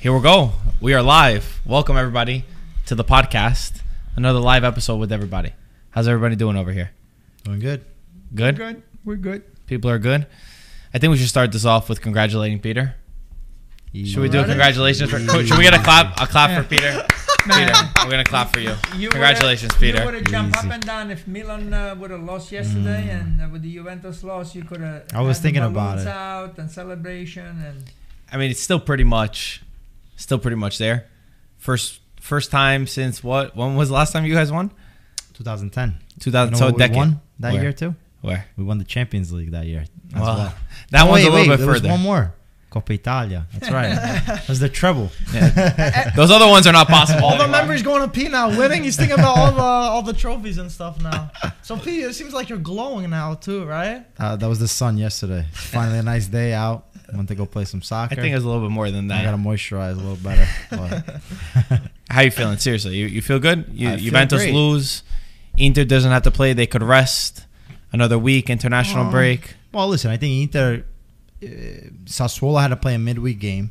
Here we go. We are live. Welcome everybody to the podcast. Another live episode with everybody. How's everybody doing over here? Doing good. Good. Good. We're good. People are good. I think we should start this off with congratulating Peter. Should we do a congratulations for? Should we get a clap? A clap for Peter. Peter, we're gonna clap for you. You Congratulations, would've- Peter. You would have jumped Easy. up and down if Milan uh, would have lost yesterday, and uh, with the Juventus loss, you could have. I was thinking about it. Out and celebration and. I mean, it's still pretty much, still pretty much there. First, first time since what? When was the last time you guys won? 2010. 2000. You know so a what we decade. won that Where? year too. Where? We won the Champions League that year. As Well, well. that Oh, one's wait, a little wait, bit there was further. one more. Coppa Italia. That's right. That's the treble. Those other ones are not possible. All the anymore. memories going to Pete now. Winning, he's thinking about all the all the trophies and stuff now. So Pete, it seems like you're glowing now too, right? Uh, that was the sun yesterday. Finally, a nice day out. Went to go play some soccer. I think it's a little bit more than that. I gotta moisturize a little better. How you feeling? Seriously, you, you feel good? You, feel Juventus great. lose. Inter doesn't have to play. They could rest. Another week, international Um, break. well, listen, I think Inter, uh, Sassuolo had to play a midweek game.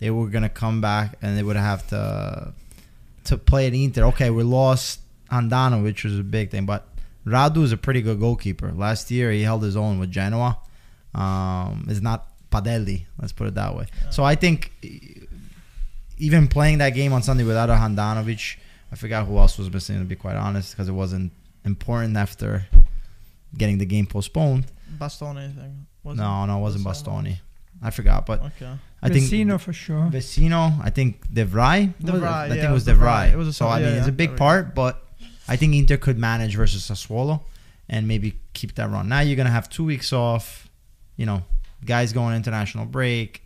They were gonna come back and they would have to to play at Inter. Okay, we lost Andano, which was a big thing, but Radu is a pretty good goalkeeper. Last year he held his own with Genoa. Um, it's not Padelli, let's put it that way. So I think even playing that game on Sunday without a Handanovic, I forgot who else was missing to be quite honest, because it wasn't important after getting the game postponed. Bastoni thing. Was no, no, it wasn't Bastoni. Bastoni. I forgot, but Okay. I think Vecino for sure. Vecino. I think De Vrij. De Vrij, I think it was De De Vrij. Vrij. It was a so I yeah, mean, it's a big there part, but I think Inter could manage versus Sassuolo and maybe keep that run. Now you're gonna have two weeks off. You know, guys going international break,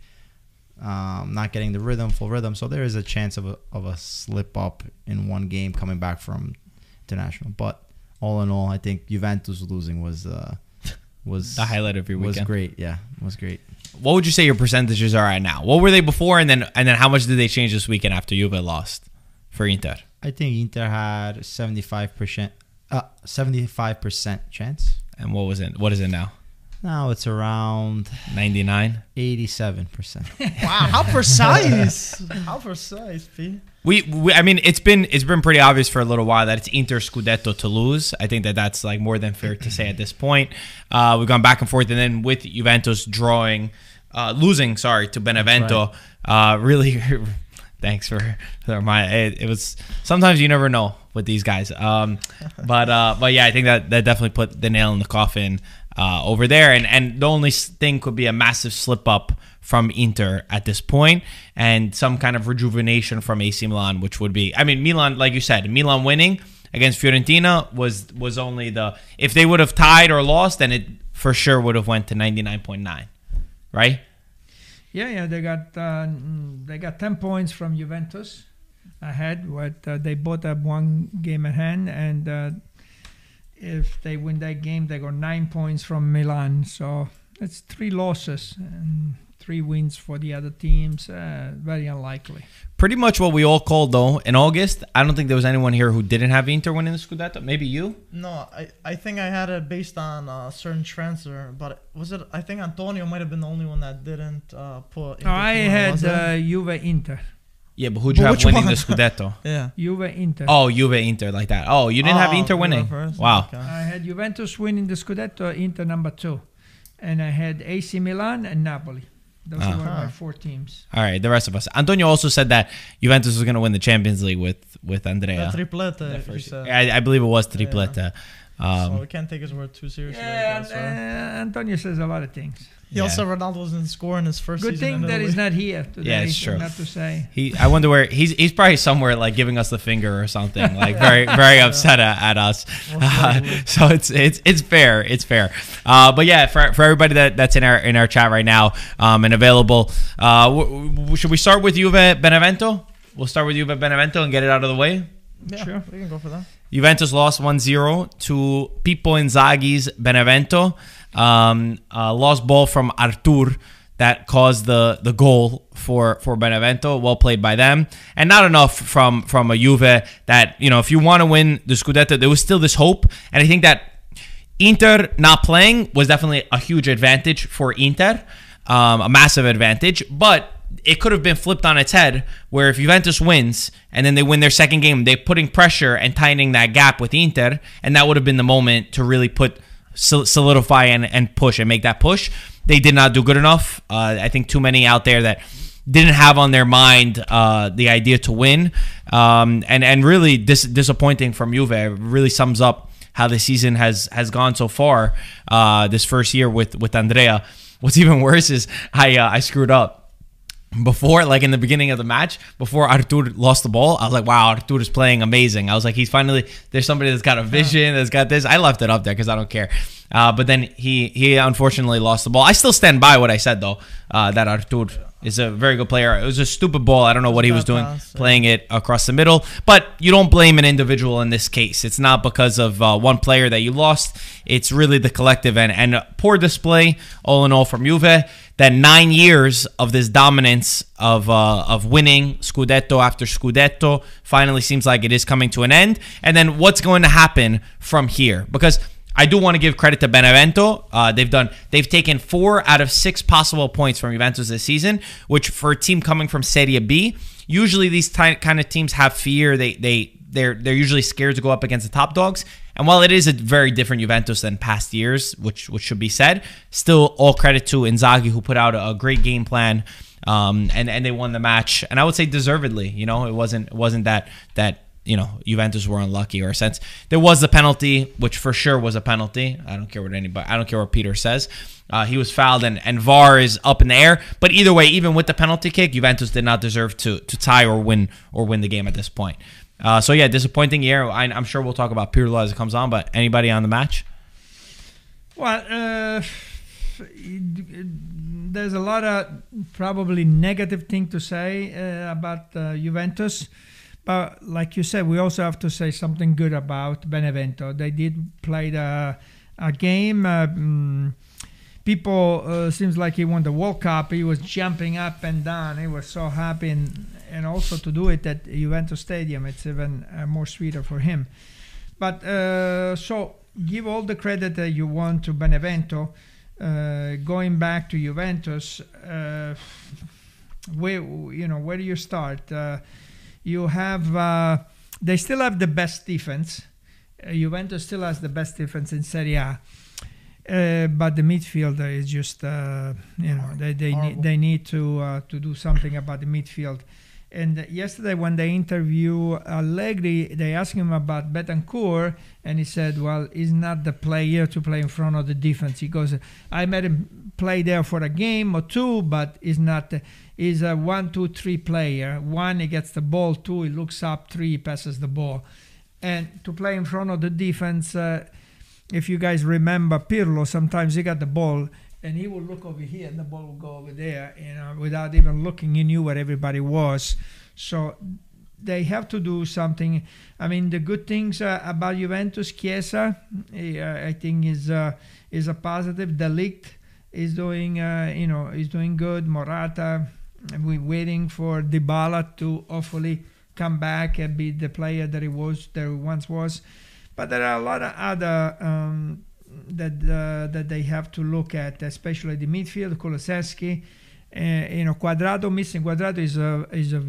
um, not getting the rhythm, full rhythm. So there is a chance of a of a slip up in one game coming back from international. But all in all, I think Juventus losing was uh, was The highlight of your was great. Yeah, was great. What would you say your percentages are at now? What were they before, and then and then how much did they change this weekend after Juve lost for Inter? I think Inter had seventy five percent, uh, seventy five percent chance. And what was it? What is it now? Now it's around Ninety nine. eighty seven percent. Wow, how precise! how precise, Pete. We, we, I mean, it's been it's been pretty obvious for a little while that it's Inter Scudetto to lose. I think that that's like more than fair to say at this point. Uh, we've gone back and forth, and then with Juventus drawing, uh, losing, sorry, to Benevento. Uh, really, thanks for, for my. It, it was sometimes you never know with these guys. Um, but uh, but yeah, I think that that definitely put the nail in the coffin uh, over there, and and the only thing could be a massive slip up from Inter at this point and some kind of rejuvenation from AC Milan, which would be, I mean, Milan, like you said, Milan winning against Fiorentina was was only the if they would have tied or lost, then it for sure would have went to ninety nine point nine, right? Yeah, yeah. They got uh, they got ten points from Juventus ahead. What uh, they both have one game at hand, and uh, if they win that game, they got nine points from Milan. So it's three losses and three wins for the other teams. Uh, very unlikely. Pretty much what we all called though in August. I don't think there was anyone here who didn't have Inter winning the Scudetto. Maybe you. No, I, I think I had it based on a certain transfer, but was it? I think Antonio might have been the only one that didn't uh, put. No, I had was it? uh, Juve Inter. Yeah, but who'd you But have winning one? the Scudetto? yeah. Juve Inter. Oh, Juve Inter like that. Oh, you didn't have Oh, Inter you winning. first? Wow. Okay. I had Juventus winning the Scudetto, Inter number two, and I had AC Milan and Napoli. Those Ah. were my four teams. All right, the rest of us. Antonio also said that Juventus was going to win the Champions League with with Andrea. The triplete, The he first- said. I, I believe it was tripleta. so Um, we can't take his word too seriously. I Yeah, guess, uh. Antonio says a lot of things. He also said Ronaldo wasn't scoring his first Good season. thing in that he's not here today. Yeah, it's true. Not to say. he, I wonder where he's. He's probably somewhere like giving us the finger or something, like very, very upset at, at us. Most likely. so it's it's it's fair. It's fair. Uh, but yeah, for, for everybody that, that's in our in our chat right now um, and available, uh, w- w- should we start with Juve Benevento? We'll start with Juve Benevento and get it out of the way. Yeah, Sure. we can go for that. Juventus lost 1-0 to Pippo Inzaghi's Benevento. Um, uh, lost ball from Arthur that caused the the goal for for Benevento. Well played by them, and not enough from from a Juve that you know if you want to win the Scudetto, there was still this hope, and I think that Inter not playing was definitely a huge advantage for Inter, um, a massive advantage. But it could have been flipped on its head where if Juventus wins and then they win their second game, they're putting pressure and tightening that gap with Inter, and that would have been the moment to really put solidify and, and push and make that push. They did not do good enough. Uh, I think too many out there that didn't have on their mind uh, the idea to win, um, and and really dis- disappointing from Juve. Really sums up how the season has has gone so far uh, this first year with with Andrea. What's even worse is I uh, I screwed up before, like in the beginning of the match, before Arthur lost the ball, I was like, wow, Arthur is playing amazing. I was like, he's finally, there's somebody that's got a vision, that's got this. I left it up there because I don't care. Uh, but then he he unfortunately lost the ball. I still stand by what I said, though, uh, that Arthur is a very good player. It was a stupid ball. I don't know what he was doing, playing it across the middle. But you don't blame an individual in this case. It's not because of uh, one player that you lost. It's really the collective and, and poor display, all in all, from Juve that nine years of this dominance of uh, of winning Scudetto after Scudetto finally seems like it is coming to an end. And then what's going to happen from here? Because I do want to give credit to Benevento. Uh, they've done they've taken four out of six possible points from Juventus this season, which for a team coming from Serie B, usually these ty- kind of teams have fear. They they they're they're usually scared to go up against the top dogs. And while it is a very different Juventus than past years, which which should be said, still all credit to Inzaghi who put out a, great game plan. Um, and and they won the match, and I would say deservedly. You know, it wasn't it wasn't that that you know Juventus were unlucky or a sense. There was the penalty, which for sure was a penalty. I don't care what anybody. I don't care what Peter says. Uh, he was fouled, and, and VAR is up in the air. But either way, even with the penalty kick, Juventus did not deserve to to tie or win or win the game at this point. Uh, so yeah, disappointing year. I, am sure we'll talk about Pirlo as it comes on. But anybody on the match? Well, uh, there's a lot of probably negative thing to say uh, about uh, Juventus. But like you said, we also have to say something good about Benevento. They did play the, a game. Uh, mm, people uh, seems like he won the World Cup. He was jumping up and down. He was so happy, and and also to do it at Juventus Stadium, it's even uh, more sweeter for him. But uh, so give all the credit that you want to Benevento. Uh, going back to Juventus, uh, where you know where do you start? Uh, you have uh, they still have the best defense. Juventus still has the best defense in Serie A uh, but the midfield is just uh, you know they they need they need to uh, to do something about the midfield. And yesterday when they interview Allegri, they asked him about Bentancur, and he said, "Well, he's not the player to play in front of the defense." He goes, "I made him play there for a game or two, but he's not. He's a one, two, three player. One, he gets the ball. Two, he looks up. Three, he passes the ball." And to play in front of the defense, uh, if you guys remember Pirlo, sometimes he got the ball and he would look over here and the ball would go over there, you know, without even looking. He knew where everybody was. So they have to do something. I mean, the good things uh, about Juventus, Chiesa, uh, I think is uh, is a positive. De Ligt is doing, uh, you know, is doing good. Morata, we're waiting for Dybala to hopefully come back and be the player that he was, that he once was. But there are a lot of other um, that uh, that they have to look at, especially the midfield. Kulusevski, uh, you know, Cuadrado missing. Cuadrado is a is a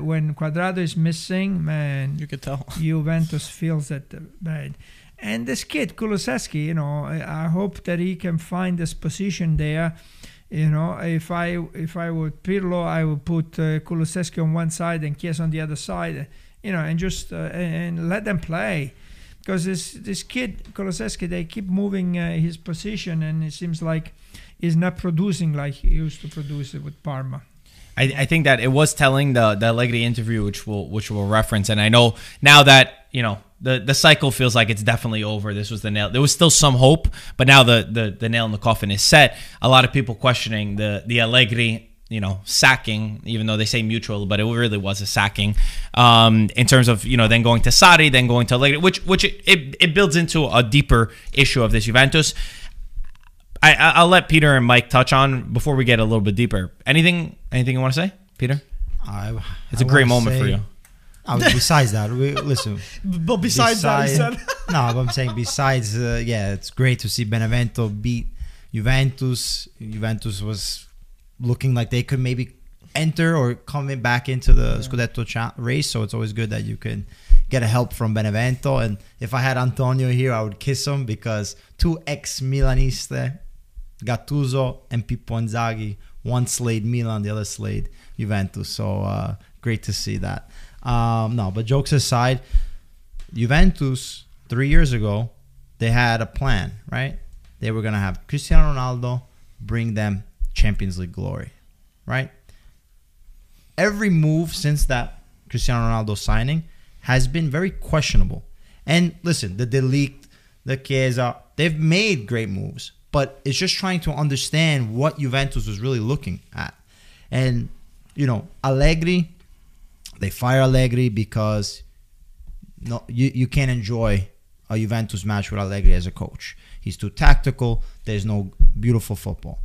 when Cuadrado is missing, man. You could tell. Juventus feels that bad. And this kid Kulusevski, you know, I hope that he can find this position there. You know, if I if I would Pirlo, I would put uh, Kulusevski on one side and Kies on the other side. You know, and just uh, and, let them play because this this kid Kulusevski, they keep moving uh, his position, and it seems like he's not producing like he used to produce it with Parma. I, I think that it was telling the the Allegri interview, which will which will reference, and I know now that you know the the cycle feels like it's definitely over. This was the nail. There was still some hope, but now the the, the nail in the coffin is set. A lot of people questioning the the Allegri you know sacking even though they say mutual but it really was a sacking um, in terms of you know then going to Sarri then going to later which which it, it, it, builds into a deeper issue of this Juventus I I'll let Peter and Mike touch on before we get a little bit deeper anything anything you want to say Peter I, it's I a great moment say, for you uh, besides that we, listen but besides, besides that no but I'm saying besides uh, yeah it's great to see Benevento beat Juventus Juventus was looking like they could maybe enter or coming back into the Scudetto cha- race. So it's always good that you can get a help from Benevento. And if I had Antonio here, I would kiss him because two ex Milaniste, Gattuso and Pippo Inzaghi, one slayed Milan, the other slayed Juventus. So uh, great to see that. Um, no, but jokes aside, Juventus three years ago, they had a plan, right? They were gonna have Cristiano Ronaldo bring them Champions League glory, right? Every move since that Cristiano Ronaldo signing has been very questionable. And listen, the De Ligt, the Chiesa, they've made great moves, but it's just trying to understand what Juventus was really looking at. And you know, Allegri, they fire Allegri because no, you, you can't enjoy a Juventus match with Allegri as a coach. He's too tactical. There's no beautiful football.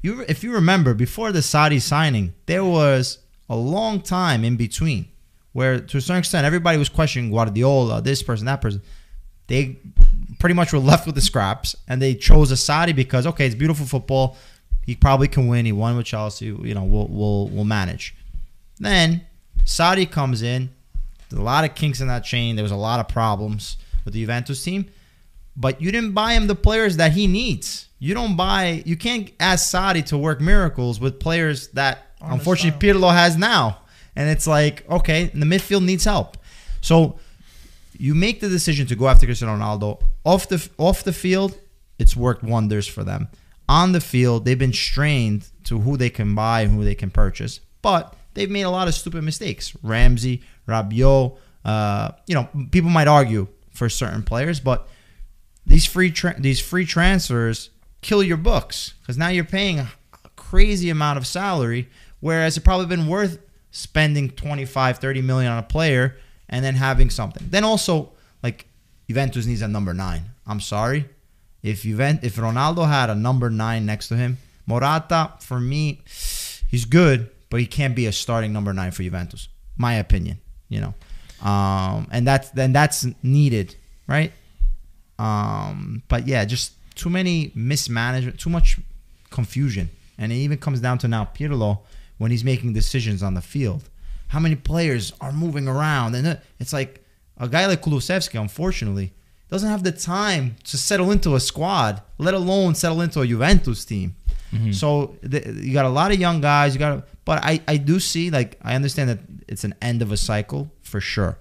You, if you remember, before the Sarri signing, there was a long time in between where, to a certain extent, everybody was questioning Guardiola, this person, that person. They pretty much were left with the scraps, and they chose a Sarri because okay, it's beautiful football. He probably can win. He won with Chelsea. You know, we'll we'll we'll manage. Then Sarri comes in. A lot of kinks in that chain. There was a lot of problems with the Juventus team, but you didn't buy him the players that he needs. You don't buy. You can't ask Sarri to work miracles with players that Aren't unfortunately style. Pirlo has now, and it's like okay, the midfield needs help. So you make the decision to go after Cristiano Ronaldo off the off the field. It's worked wonders for them. On the field, they've been strained to who they can buy and who they can purchase, but they've made a lot of stupid mistakes. Ramsey, Rabiot, uh, you know, people might argue for certain players, but these free tra- these free transfers kill your books because now you're paying a crazy amount of salary, whereas it probably been worth spending 25, 30 million on a player and then having something. Then also, like Juventus needs a number nine. I'm sorry, if Juvent- if Ronaldo had a number nine next to him, Morata for me, he's good, but he can't be a starting number nine for Juventus. My opinion, you know, um, and that's then that's needed, right? Um, but yeah, just too many mismanagement, too much confusion, and it even comes down to now Pirlo when he's making decisions on the field. How many players are moving around, and it's like a guy like Kulusevski, unfortunately, doesn't have the time to settle into a squad, let alone settle into a Juventus team. So the, you got a lot of young guys. You got, but I I do see like I understand that it's an end of a cycle for sure,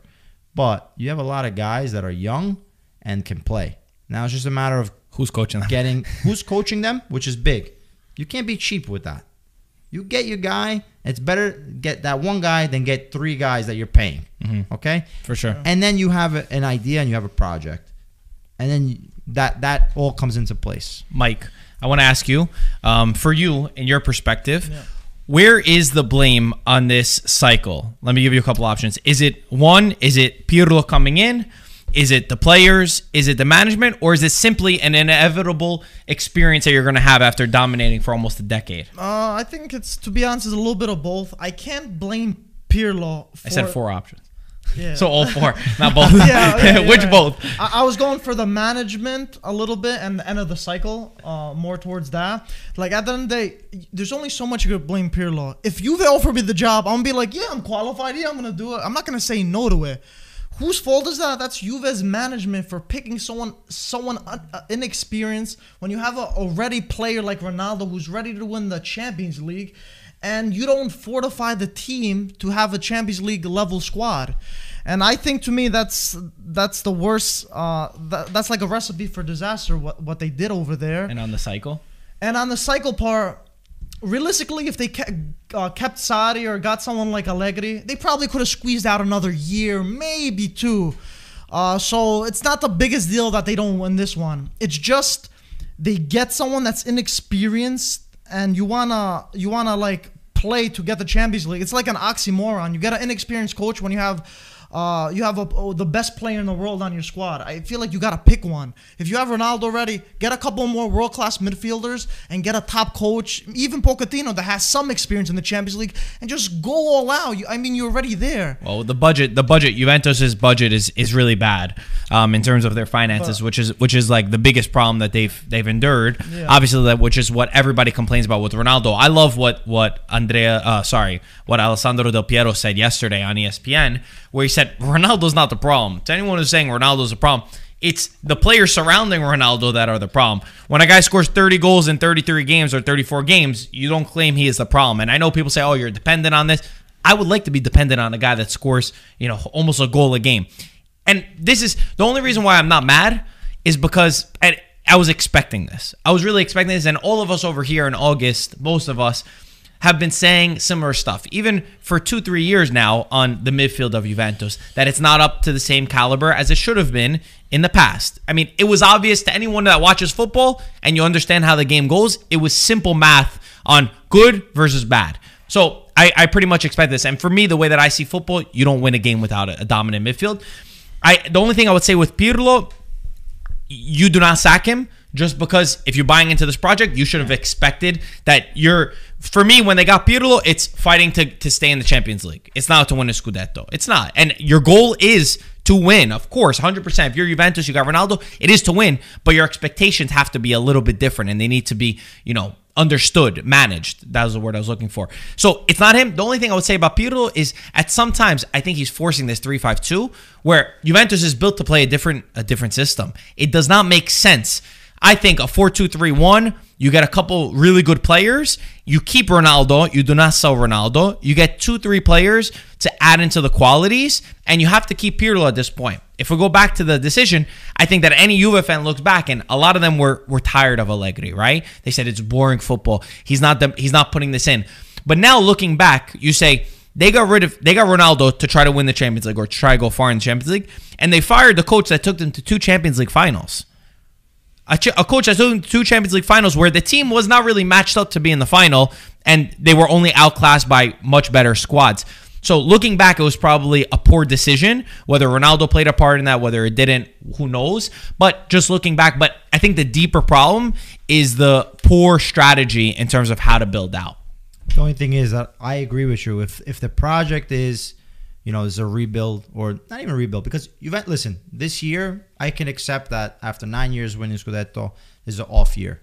but you have a lot of guys that are young and can play. Now it's just a matter of Who's coaching them? getting who's coaching them, which is big. You can't be cheap with that. You get your guy. It's better get that one guy than get three guys that you're paying. Okay, For sure. and then you have a- an idea and you have a project, and then that that all comes into place. Mike, I want to ask you, um, for you, in your perspective, Yeah. Where is the blame on this cycle? Let me give you a couple options. Is it one? Is it Pirlo coming in? Is it the players? Is it the management? Or is it simply an inevitable experience that you're going to have after dominating for almost a decade? Uh, I think it's to be honest, it's a little bit of both. I can't blame Pirlo. For, I said four options. Yeah. So all four, not both. Yeah, yeah, Which yeah. both? I, I was going for the management a little bit and the end of the cycle, uh, more towards that. Like at the end of the day, there's only so much you could blame Pirlo. If you've offered me the job, I'm gonna be like, yeah, I'm qualified. Yeah, I'm gonna do it. I'm not gonna say no to it. Whose fault is that? That's Juve's management for picking someone someone un, uh, inexperienced when you have a already player like Ronaldo who's ready to win the Champions League, and you don't fortify the team to have a Champions League level squad. And I think to me that's that's the worst. Uh, that, that's like a recipe for disaster. What what they did over there. And on the cycle? And on the cycle part, realistically, if they kept, uh, kept Sarri or got someone like Allegri, they probably could have squeezed out another year, maybe two. Uh, so it's not the biggest deal that they don't win this one. It's just they get someone that's inexperienced, and you wanna you wanna like play to get the Champions League. It's like an oxymoron. You get an inexperienced coach when you have uh, you have a, oh, the best player in the world on your squad. I feel like you gotta pick one. If you have Ronaldo already, get a couple more world class midfielders and get a top coach, even Pochettino that has some experience in the Champions League, and just go all out. You, I mean, you're already there. Well, the budget, the budget, Juventus's budget is is really bad um, in terms of their finances, But- which is which is like the biggest problem that they've they've endured. Yeah. Obviously, that which is what everybody complains about with Ronaldo. I love what what Andrea, uh, sorry, what Alessandro Del Piero said yesterday on ESPN, where he said Ronaldo's not the problem. To anyone who's saying Ronaldo's a problem. It's the players surrounding Ronaldo that are the problem. When a guy scores 30 goals in 33 games or 34 games, you don't claim he is the problem. And I know people say, "Oh, you're dependent on this." I would like to be dependent on a guy that scores, you know, almost a goal a game. And this is the only reason why I'm not mad is because I, I was expecting this. I was really expecting this, and all of us over here in August, most of us, have been saying similar stuff, even for two, three years now on the midfield of Juventus, that it's not up to the same caliber as it should have been in the past. I mean, it was obvious to anyone that watches football and you understand how the game goes. It was simple math on good versus bad. So I, I pretty much expect this. And for me, the way that I see football, you don't win a game without a, a dominant midfield. I the only thing I would say with Pirlo, you do not sack him just because if you're buying into this project, you should have expected that you're. For me, when they got Pirlo, it's fighting to, to stay in the Champions League. It's not to win a Scudetto. It's not. And your goal is to win, of course, 100%. If you're Juventus, you got Ronaldo, it is to win, but your expectations have to be a little bit different and they need to be, you know, understood, managed. That was the word I was looking for. So it's not him. The only thing I would say about Pirlo is at some times I think he's forcing this 3-5-2 where Juventus is built to play a different a different system. It does not make sense. I think a 4-2-3-1, you get a couple really good players, you keep Ronaldo, you do not sell Ronaldo, you get two, three players to add into the qualities, and you have to keep Pirlo at this point. If we go back to the decision, I think that any Juve fan looks back, and a lot of them were were tired of Allegri, right? They said it's boring football. He's not the, he's not putting this in. But now looking back, you say they got rid of they got Ronaldo to try to win the Champions League or try to go far in the Champions League, and they fired the coach that took them to two Champions League finals a, ch- a coach that took two Champions League finals where the team was not really matched up to be in the final and they were only outclassed by much better squads. So looking back, it was probably a poor decision. Whether Ronaldo played a part in that, whether it didn't, who knows? But just looking back, but I think the deeper problem is the poor strategy in terms of how to build out. The only thing is that I agree with you. If if the project is, you know, is a rebuild or not even rebuild, because Juventus. Listen, this year I can accept that after nine years winning Scudetto is an off year,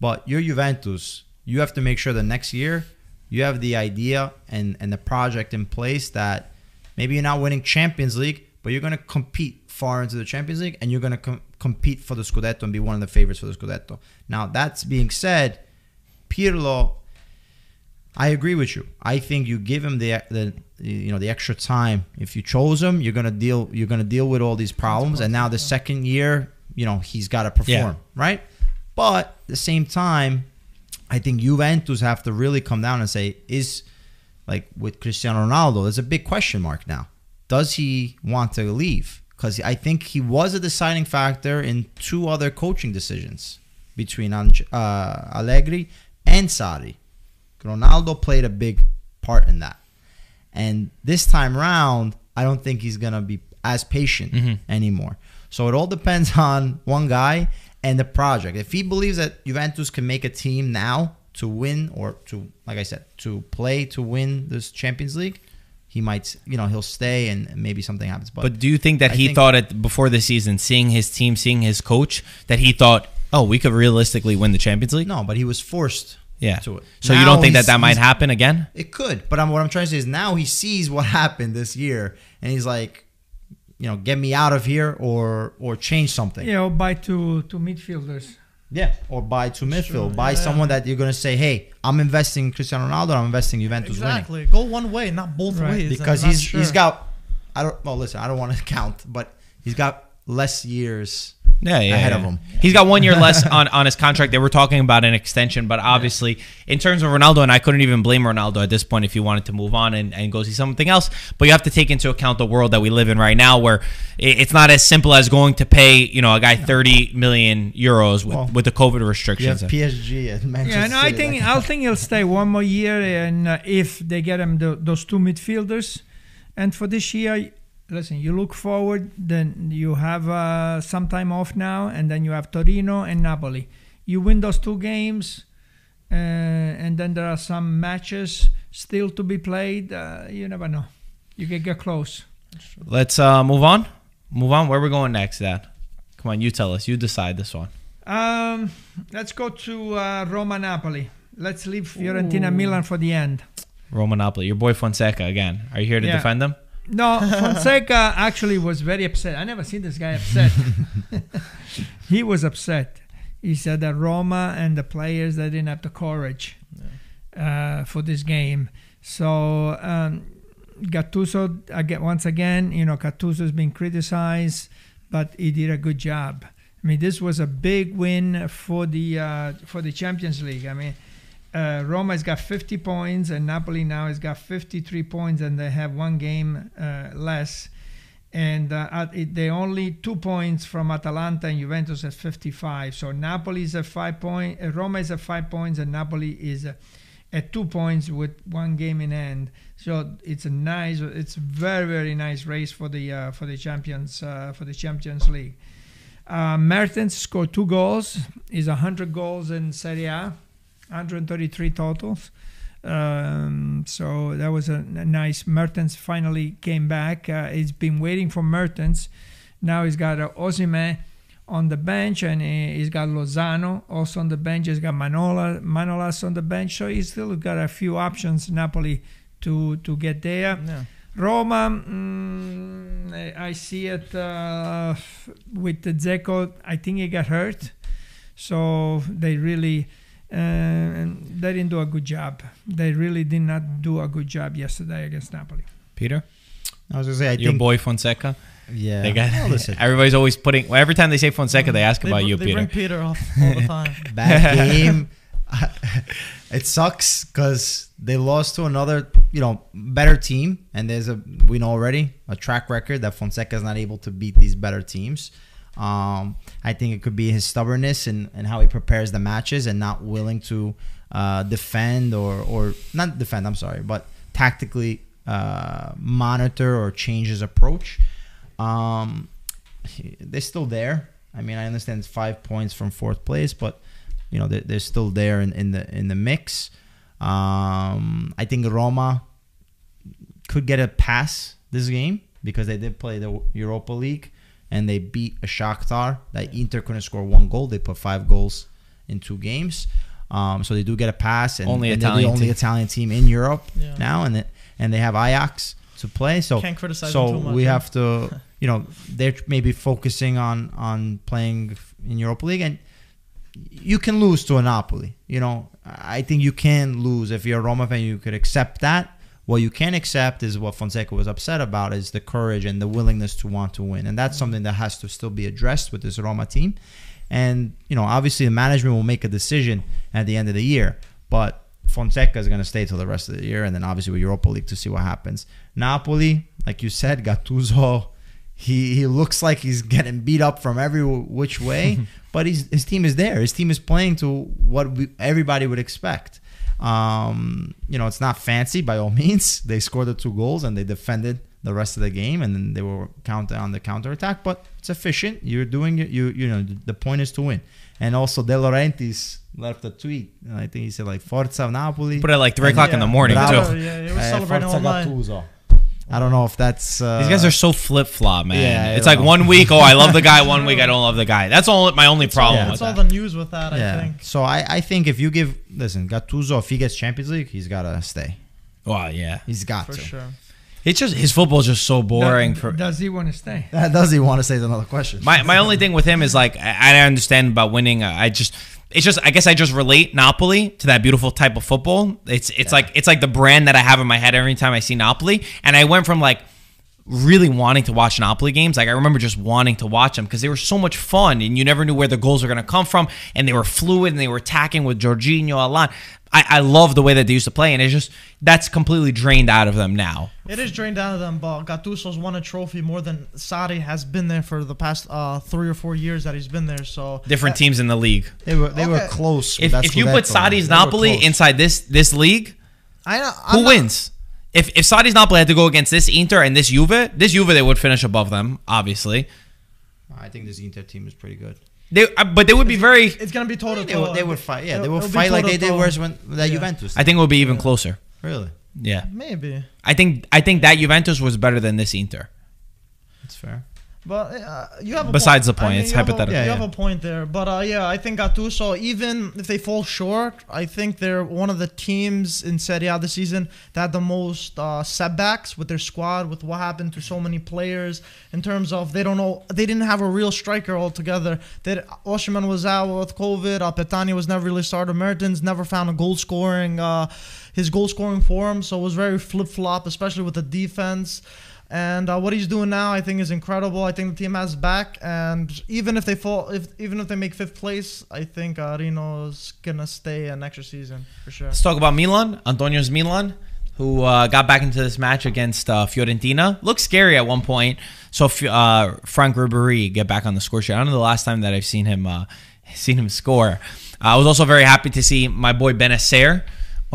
but you're Juventus. You have to make sure that next year you have the idea and and the project in place that maybe you're not winning Champions League, but you're going to compete far into the Champions League and you're going to com- compete for the Scudetto and be one of the favorites for the Scudetto. Now, that's being said, Pirlo I agree with you. I think you give him the the you know the extra time. If you chose him, you're gonna deal you're gonna deal with all these problems. And now the second year, you know he's got to perform, Yeah. right? But at the same time, I think Juventus have to really come down and say is like with Cristiano Ronaldo. There's a big question mark now. Does he want to leave? Because I think he was a deciding factor in two other coaching decisions between uh, Allegri and Sarri. Ronaldo played a big part in that. And this time round, I don't think he's going to be as patient mm-hmm. anymore. So it all depends on one guy and the project. If he believes that Juventus can make a team now to win or to, like I said, to play to win this Champions League, he might, you know, he'll stay and maybe something happens. But, But do you think that I he think- thought it before the season, seeing his team, seeing his coach, that he thought, oh, we could realistically win the Champions League? no, but he was forced Yeah. to it. So you don't think that that might happen again? It could, but I'm, what I'm trying to say is now he sees what happened this year, and he's like, you know, get me out of here or or change something. You know, by two two midfielders. Yeah, or buy to midfield, Sure, buy yeah. someone that you're gonna say, hey, I'm investing in Cristiano Ronaldo, I'm investing in Juventus winning Exactly. Go one way, not both Right. ways. because I'm he's sure. he's got. I don't. Well, listen, I don't want to count, but he's got less years Yeah, yeah. ahead yeah. of him. He's got one year less on, on his contract. They were talking about an extension, but obviously, in terms of Ronaldo, and I couldn't even blame Ronaldo at this point if he wanted to move on and, and go see something else. But you have to take into account the world that we live in right now, where it's not as simple as going to pay you know a guy 30 million euros with, Well, with the COVID You have restrictions. PSG and Manchester Yeah, and I think like- I think he'll stay one more year, and uh, if they get him the, those two midfielders, and for this year, listen, you look forward, then you have uh, some time off now, and then you have Torino and Napoli. You win those two games, uh, and then there are some matches still to be played. Uh, you never know. You can get close. Let's uh, move on. Move on. Where we're going next, Dad? Come on, you tell us. You decide this one. Um, let's go to uh, Roma Napoli. Let's leave Fiorentina Milan for the end. Roma Napoli. Your boy Fonseca again. Are you here to Yeah. defend them? No, Fonseca actually was very upset. I never seen this guy upset. he was upset. He said that Roma and the players they didn't have the courage uh, for this game. So um, Gattuso again, once again, you know, Gattuso's been criticized, but he did a good job. I mean, this was a big win for the uh, for the Champions League. I mean, uh, Roma has got 50 points, and Napoli now has got 53 points, and they have one game uh, less. And uh, at, it, they only two points from Atalanta and Juventus at 55. So Napoli is at five point, uh, Roma is at five points, and Napoli is uh, at two points with one game in hand. So it's a nice, it's very very nice race for the uh, for the champions for the Champions League. Mertens scored two goals. He's 100 goals in Serie A, 133 totals. Um, so that was a, a nice. Mertens finally came back. Uh, he's been waiting for Mertens. Now he's got uh, Osimhen on the bench, and he- he's got Lozano also on the bench. He's got Manola, Manolas on the bench. So he's still got a few options. Napoli to to get there. Yeah. Roma, mm, I I see it uh, with Dzeko. I think he got hurt, so they really uh, they didn't do a good job. They really did not do a good job yesterday against Napoli. Peter? I was gonna say I Your think boy Fonseca? yeah. They got, Well, listen, everybody's always putting, well, every time they say Fonseca, they ask They about br- you, they Peter. bring Peter off all the time. bad game. it sucks because they lost to another, you know, better team, and there's a we know already a track record that Fonseca is not able to beat these better teams. Um, I think it could be his stubbornness and, and how he prepares the matches and not willing to uh, defend or or not defend. I'm sorry, but tactically uh, monitor or change his approach. Um, they're still there. I mean, I understand it's five points from fourth place, but you know they're, they're still there in, in the in the mix. Um, I think Roma could get a pass this game because they did play the Europa League and they beat a Shakhtar. That Inter couldn't score one goal. They put five goals in two games. Um, so they do get a pass, and, Only and they're Italian the only team. Italian team in Europe Yeah. now, and it, and they have Ajax to play. So Can't criticize so them too much. we yeah. have to, you know, they're maybe focusing on on playing in Europa League, and you can lose to a Napoli. You know, I think you can lose if you're a Roma fan. You could accept that. What you can accept is what Fonseca was upset about is the courage and the willingness to want to win, and that's mm-hmm. something that has to still be addressed with this Roma team. And you know, obviously, the management will make a decision at the end of the year, but Fonseca is going to stay till the rest of the year, and then obviously with Europa League to see what happens. Napoli, like you said, Gattuso, he he looks like he's getting beat up from every which way, but he's, his team is there. His team is playing to what we, everybody would expect. Um, you know, it's not fancy by all means. They scored the two goals and they defended the rest of the game, and then they were counter on the counter attack. But it's efficient. You're doing it. You you know the point is to win. And also De Laurentiis left a tweet. I think he said like Forza Napoli. Put it like 3 And o'clock in the morning, Bravo. too. Yeah, he was Eh, celebrating Forza online. Gattuso. I don't know if that's uh, These guys are so flip flop, man. Yeah, I it's like know. one week, oh, I love the guy. One week, I don't love the guy. That's all my only problem yeah, with It's all that. the news with that, I think. So I, I think if you give listen Gattuso if he gets Champions League he's gotta stay. Wow, yeah. He's got to For to. sure. It's just his football is just so boring. Does, For does he want to stay? That does he want to stay? is another question? my my only thing with him is like I, I understand about winning. I just it's just I guess I just relate Napoli to that beautiful type of football. It's it's like it's like the brand that I have in my head every time I see Napoli, and I went from like really wanting to watch Napoli games. Like I remember just wanting to watch them because they were so much fun, and you never knew where the goals were going to come from, and they were fluid and they were attacking with Jorginho a lot. I, I love the way that they used to play, and it's just that's completely drained out of them now. It is drained out of them, but Gattuso's won a trophy more than Sarri has been there for the past uh, three or four years that he's been there. So Different teams in the league. they were they were close. If, if you put Scudetto. Sarri's Napoli inside this this league, I know who I'm not- wins? If if Sarri's Napoli had to go against this Inter and this Juve, this Juve they would finish above them, obviously. I think this Inter team is pretty good. They, uh, but they would be very. It's gonna be total. They would, they would fight. Yeah, they It'll- would fight like they did whereas when that Yeah. Juventus. I think it would be even closer. really, Yeah, Maybe, I think I think that Juventus was better than this Inter. that's fair. But uh, you have. A Besides point. the point, it's you have a- hypothetical. you Yeah, have a point there, but uh, yeah, I think Gattuso, even if they fall short, I think they're one of the teams in Serie A this season that had the most uh, setbacks with their squad, with what happened to so many players in terms of they don't know, they didn't have a real striker altogether. That Osimhen was out with COVID. Uh, Petagna was never really started. Mertens never found a goal scoring, uh, his goal scoring form, so it was very flip flop, especially with the defense. And uh, what he's doing now, I think, is incredible. I think the team has back, and even if they fall, if even if they make fifth place, I think uh, gonna stay an extra season for sure. Let's talk about Milan. Antonio's Milan, who uh, got back into this match against uh, Fiorentina. Looked scary at one point. So uh, Franck Ribery get back on the score sheet. I don't know the last time that I've seen him uh, seen him score. I was also very happy to see my boy Bennacer,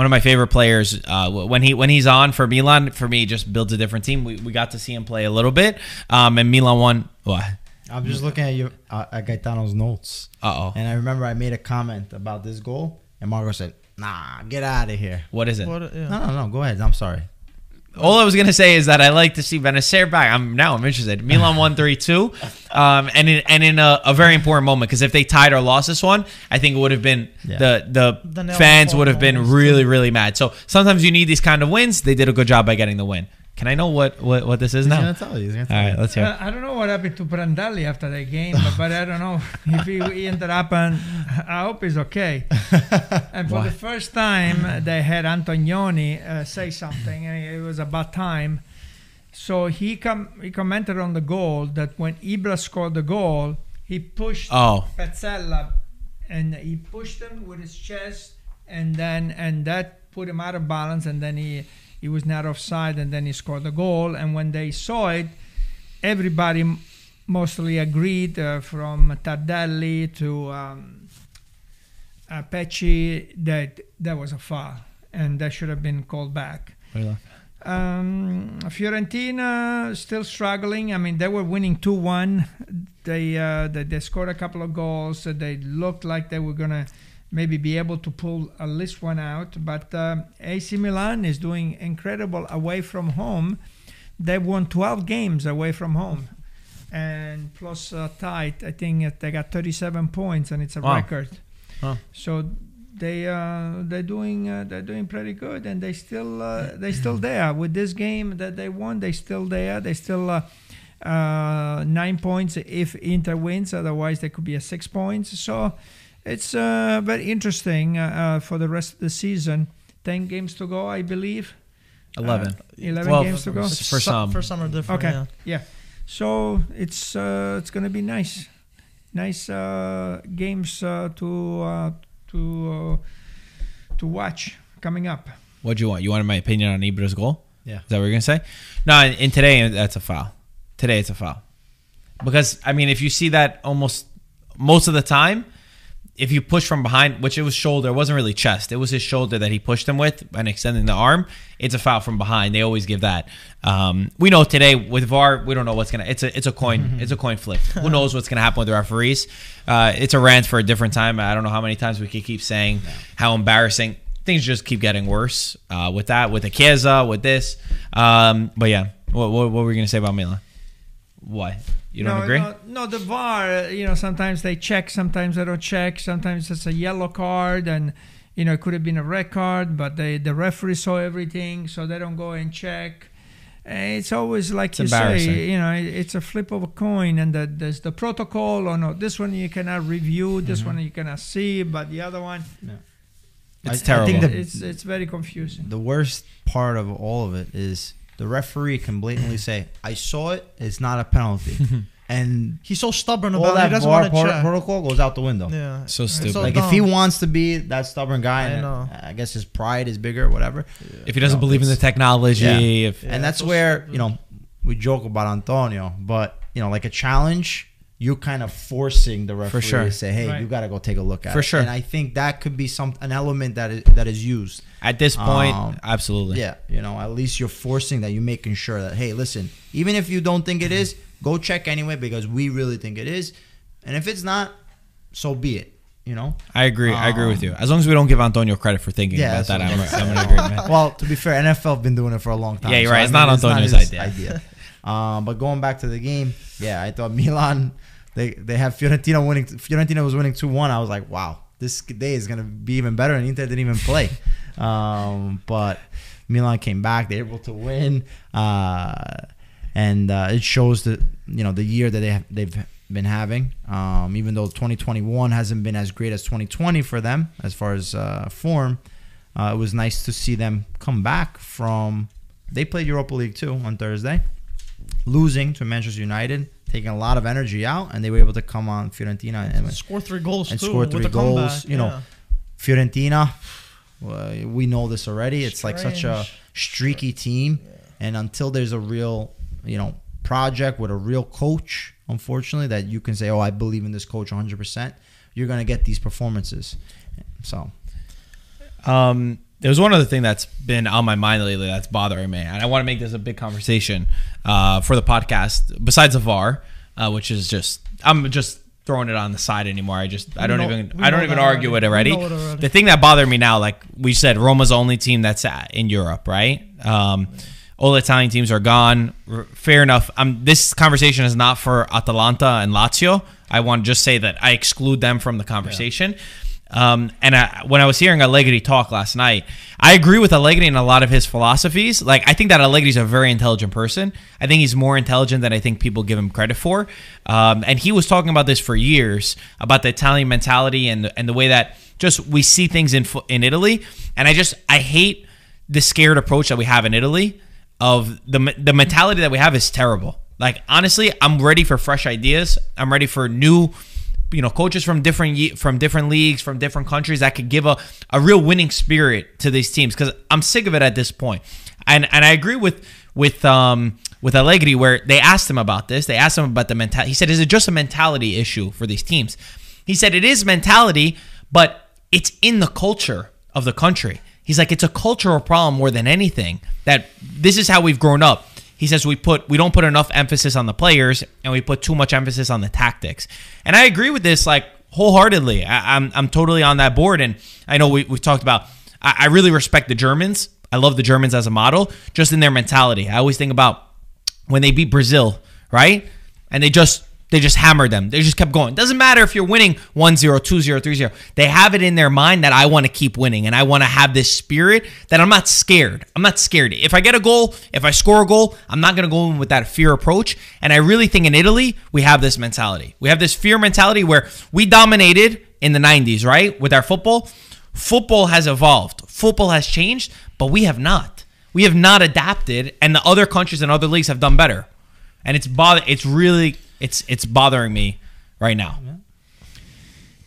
one of my favorite players. Uh, when he when he's on for Milan, for me, just builds a different team. We, we got to see him play a little bit, um, and Milan won. What? I'm just looking at you uh, at Gaetano's notes, Uh oh. and I remember I made a comment about this goal, and Marco said, "Nah, get out of here." What is it? What, yeah. No, no, no. Go ahead. I'm sorry. All I was gonna say is that I like to see Bennacer back. I'm now I'm interested. Milan won three two, um, and in and in a, a very important moment because if they tied or lost this one, I think it would have been Yeah. the the, The fans would have been really really mad. So sometimes you need these kind of wins. They did a good job by getting the win. Can I know what what, what this is He's now? gonna tell you. He's gonna tell right, you. let's hear. Uh, I don't know what happened to Prandelli after that game, but, but I don't know if he, he ended up and I hope he's okay. And for Why? the first time, they had Antonioni uh, say something, and it was about time. So he com- he commented on the goal that when Ibra scored the goal, he pushed Oh, Pezzella, and he pushed him with his chest, and then and that put him out of balance, and then he he was not offside, and then he scored the goal. And when they saw it, everybody m- mostly agreed, uh, from Tardelli to um, uh, Pecci, that that was a foul, and that should have been called back. Um, Fiorentina still struggling. I mean, they were winning two one. They, uh, they they scored a couple of goals. They looked like they were gonna maybe be able to pull at least one out. But um AC Milan is doing incredible away from home. They won 12 games away from home, and plus uh, tied. I think uh, they got 37 points, and it's a Wow. record. Wow. So they uh, they're doing uh, they're doing pretty good, and they still uh, they still there with this game that they won. They still there. They still uh, uh, nine points if Inter wins. Otherwise, they could be a six points. So it's uh, very interesting uh, uh, for the rest of the season. Ten games to go, I believe. eleven. Uh, Eleven Well, games to go. s- for some. for some are different. Okay. Yeah. Yeah. So it's uh, it's gonna be nice, nice uh, games uh, to uh, to uh, to watch coming up. What do you want? You wanted my opinion on Ibra's goal? Yeah. Is that what you're gonna say? No, in, in today that's a foul. Today it's a foul. Because I mean, if you see that almost most of the time, if you push from behind, which it was shoulder, it wasn't really chest. It was his shoulder that he pushed him with and extending the arm. It's a foul from behind. They always give that. Um, we know today with VAR, we don't know what's gonna. It's a it's a coin. It's a coin flip. Who knows what's gonna happen with the referees? Uh, it's a rant for a different time. I don't know how many times we could keep saying how embarrassing things just keep getting worse uh, with that, with the Chiesa, with this. Um, but yeah, what, what, what were you gonna say about Milan? Why you don't no, agree? No, no, the VAR. uh, You know, sometimes they check, sometimes they don't check. Sometimes it's a yellow card, and you know it could have been a red card, but they the referee saw everything, so they don't go and check. Uh, It's always like It's you say, you know, it's a flip of a coin, and the, there's the protocol. Or no, this one you cannot review, this one you cannot see, but the other one, no. It's I- terrible. I think the, it's it's very confusing. the worst part of all of it is the referee can blatantly say, "I saw it. It's not a penalty," and He's so stubborn about it. He that doesn't VAR want to pro- check. protocol goes out the window. Yeah. so stupid. so Like dumb. if he wants to be that stubborn guy, I and know. I guess his pride is bigger, or whatever. if he doesn't No, believe in the technology, Yeah. if Yeah, and that's so where stupid. you know we joke about Antonio, but you know, like a challenge, you're kind of forcing the referee sure. to say, "Hey, Right. you got to go take a look at For it." sure. And I think that could be some an element that is that is used. At this point, Um, absolutely. Yeah, you know, at least you're forcing that. You're making sure that, hey, listen, even if you don't think it is, go check anyway because we really think it is. And if it's not, so be it. You know. I agree. I agree with Um, you. As long as we don't give Antonio credit for thinking Yeah, about that, I'm, I'm I'm gonna agree, man. Well, to be fair, NFL have been doing it for a long time. Yeah, you're so, right. I It's mean, not Antonio's his idea. Um, but going back to the game, yeah, I thought Milan, they they have Fiorentina winning. Fiorentina was winning two one. I was like, wow, this day is gonna be even better. And Inter didn't even play. Um, but Milan came back. They were able to win, uh, and uh, it shows that you know the year that they have, they've been having. Um, even though 2021 hasn't been as great as 2020 for them as far as uh, form, uh, it was nice to see them come back from. They played Europa League too on Thursday, losing to Manchester United, taking a lot of energy out, and they were able to come on Fiorentina and Score three goals And too. score with three a goals, comeback, you know, yeah. Fiorentina. Well, we know this already. It's like such a streaky team, and until there's a real, you know, project with a real coach, unfortunately, that you can say, "Oh, I believe in this coach 100 percent," you're gonna get these performances. So Um, there's one other thing that's been on my mind lately that's bothering me, and I want to make this a big conversation uh, for the podcast. Besides the VAR, uh, which is just I'm just throwing it on the side anymore. I just I don't know- even I don't even argue already. it already. already. The thing that bothered me now, like we said, Roma's the only team that's at, in Europe, right? Um, all Italian teams are gone. R- Fair enough. Um, this conversation is not for Atalanta and Lazio. I want to just say that I exclude them from the conversation. Um, and I, when I was hearing Allegri talk last night, I agree with Allegri in a lot of his philosophies. Like I think that Allegri's a very intelligent person. I think he's more intelligent than I think people give him credit for. Um, and he was talking about this for years about the Italian mentality and and the way that just we see things in in Italy. And I just I hate the scared approach that we have in Italy. Of the the mentality that we have is terrible. Like honestly, I'm ready for fresh ideas. I'm ready for new you know coaches from different from different leagues from different countries that could give a, a real winning spirit to these teams. Because I'm sick of it at this point. And and I agree with with um with Allegri where they asked him about this. They asked him about the mentality he said is it just a mentality issue for these teams? He said it is mentality but it's in the culture of the country. He's like it's a cultural problem more than anything that this is how we've grown up he says we put we don't put enough emphasis on the players and we put too much emphasis on the tactics. And I agree with this like wholeheartedly. I, I'm I'm totally on that board. And I know we we've talked about. I, I really respect the Germans. I love the Germans as a model, just in their mentality. I always think about when they beat Brazil, right? And they just they just hammered them. They just kept going. Doesn't matter if you're winning 1-0, 2-0, 3-0. They have it in their mind that I want to keep winning and I want to have this spirit that I'm not scared. I'm not scared. If I get a goal, if I score a goal, I'm not going to go in with that fear approach. And I really think in Italy, we have this mentality. We have this fear mentality where we dominated in the 90s, right? With our football. Football has evolved. Football has changed, but we have not. We have not adapted and the other countries and other leagues have done better and it's bother it's really it's it's bothering me right now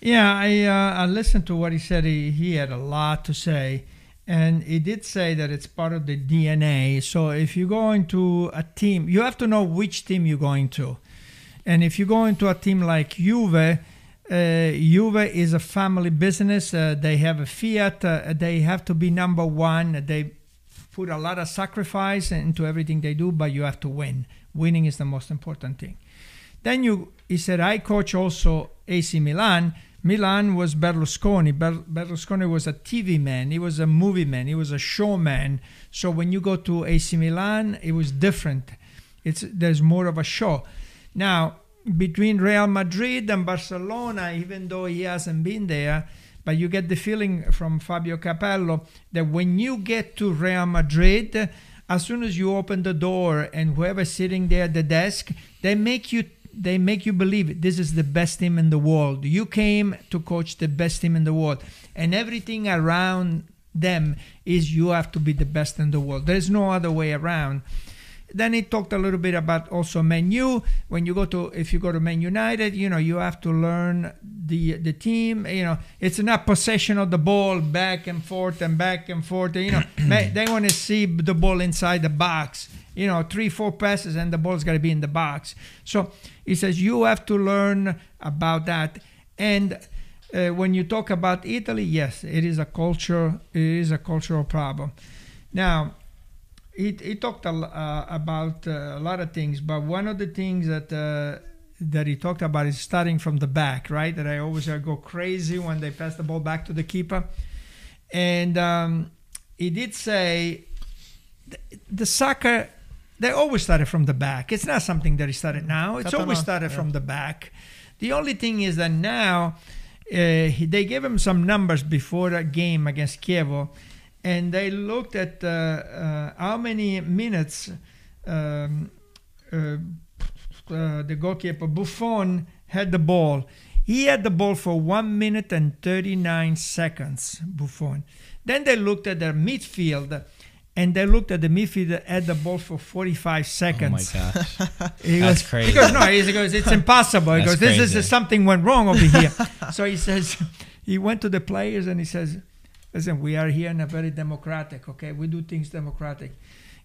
Yeah, I uh, I listened to what he said. He he had a lot to say, and he did say that it's part of the DNA. So if you go into a team, you have to know which team you're going to, and if you go into a team like Juve. Uh, Juve is a family business. Uh, they have a fiat. Uh, they have to be number one. They put a lot of sacrifice into everything they do, but you have to win. Winning is the most important thing. Then you, he said, I coach also AC Milan. Milan was Berlusconi. Ber- Berlusconi was a TV man. He was a movie man. He was a showman. So when you go to AC Milan, it was different. It's there's more of a show. Now between Real Madrid and Barcelona, even though he hasn't been there, but you get the feeling from Fabio Capello that when you get to Real Madrid, as soon as you open the door and whoever's sitting there at the desk, they make you they make you believe this is the best team in the world. You came to coach the best team in the world, and everything around them is you have to be the best in the world. There's no other way around. Then he talked a little bit about also Man U. When you go to, if you go to Man United, you know you have to learn the the team. You know it's not possession of the ball back and forth and back and forth. You know they want to see the ball inside the box, you know, three, four passes, and the ball's got to be in the box. So he says you have to learn about that. And uh, when you talk about Italy, yes, it is a culture. It is a cultural problem. Now, he, he talked a, uh, about uh, a lot of things, but one of the things that uh, that he talked about is starting from the back, right? That I always go crazy when they pass the ball back to the keeper. And um, he did say th- the soccer they always started from the back. It's not something that he started now. It's always started yeah. from the back. The only thing is that now uh, they gave him some numbers before that game against Kiev, and they looked at uh, uh, how many minutes um, uh, uh, the goalkeeper Buffon had the ball. He had the ball for one minute and 39 seconds, Buffon. Then they looked at their midfield, and they looked at the midfield that had the ball for 45 seconds. Oh my gosh. He That's goes, crazy. He goes, no, he goes, it's impossible. He That's goes, this crazy. is something went wrong over here. so he says, he went to the players and he says, listen, we are here in a very democratic, okay? We do things democratic.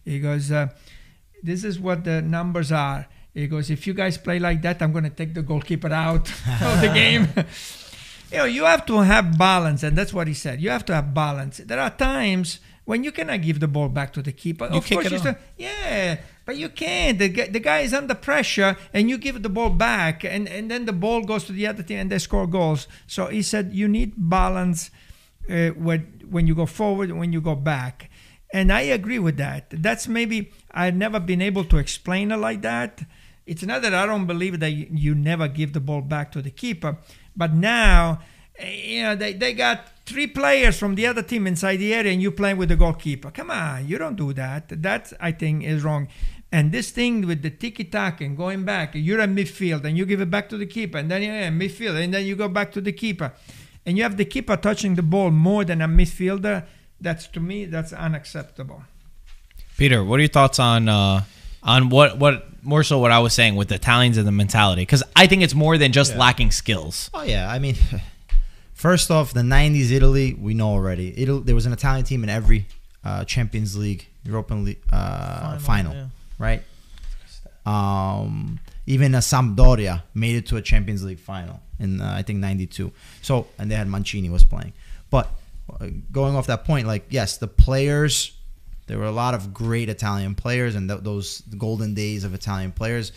He goes, uh, this is what the numbers are. He goes, if you guys play like that, I'm going to take the goalkeeper out of the game. you know, you have to have balance, and that's what he said. You have to have balance. There are times when you cannot give the ball back to the keeper. You of course, you still, yeah, but you can't. The, guy- the guy is under pressure, and you give the ball back, and, and then the ball goes to the other team, and they score goals. So he said you need balance uh, when when you go forward and when you go back. And I agree with that. That's maybe I've never been able to explain it like that. It's not that I don't believe that you, you never give the ball back to the keeper, but now, you know, they, they got three players from the other team inside the area and you playing with the goalkeeper. Come on, you don't do that. That I think is wrong. And this thing with the tiki taka and going back, you're in midfield and you give it back to the keeper, and then you're in midfield, and then you go back to the keeper, and you have the keeper touching the ball more than a midfielder. That's to me, that's unacceptable. Peter, what are your thoughts on uh, on what what more so what I was saying with the Italians and the mentality? Because I think it's more than just Yeah. lacking skills. Oh yeah, I mean, first off, the '90s Italy we know already. Italy, there was an Italian team in every uh, Champions League, European League uh, final, yeah. right? Um, even a Sampdoria made it to a Champions League final in uh, I think '92. So and they had Mancini was playing, but uh, going off that point, like yes, the players. There were a lot of great Italian players, and th- those golden days of Italian players.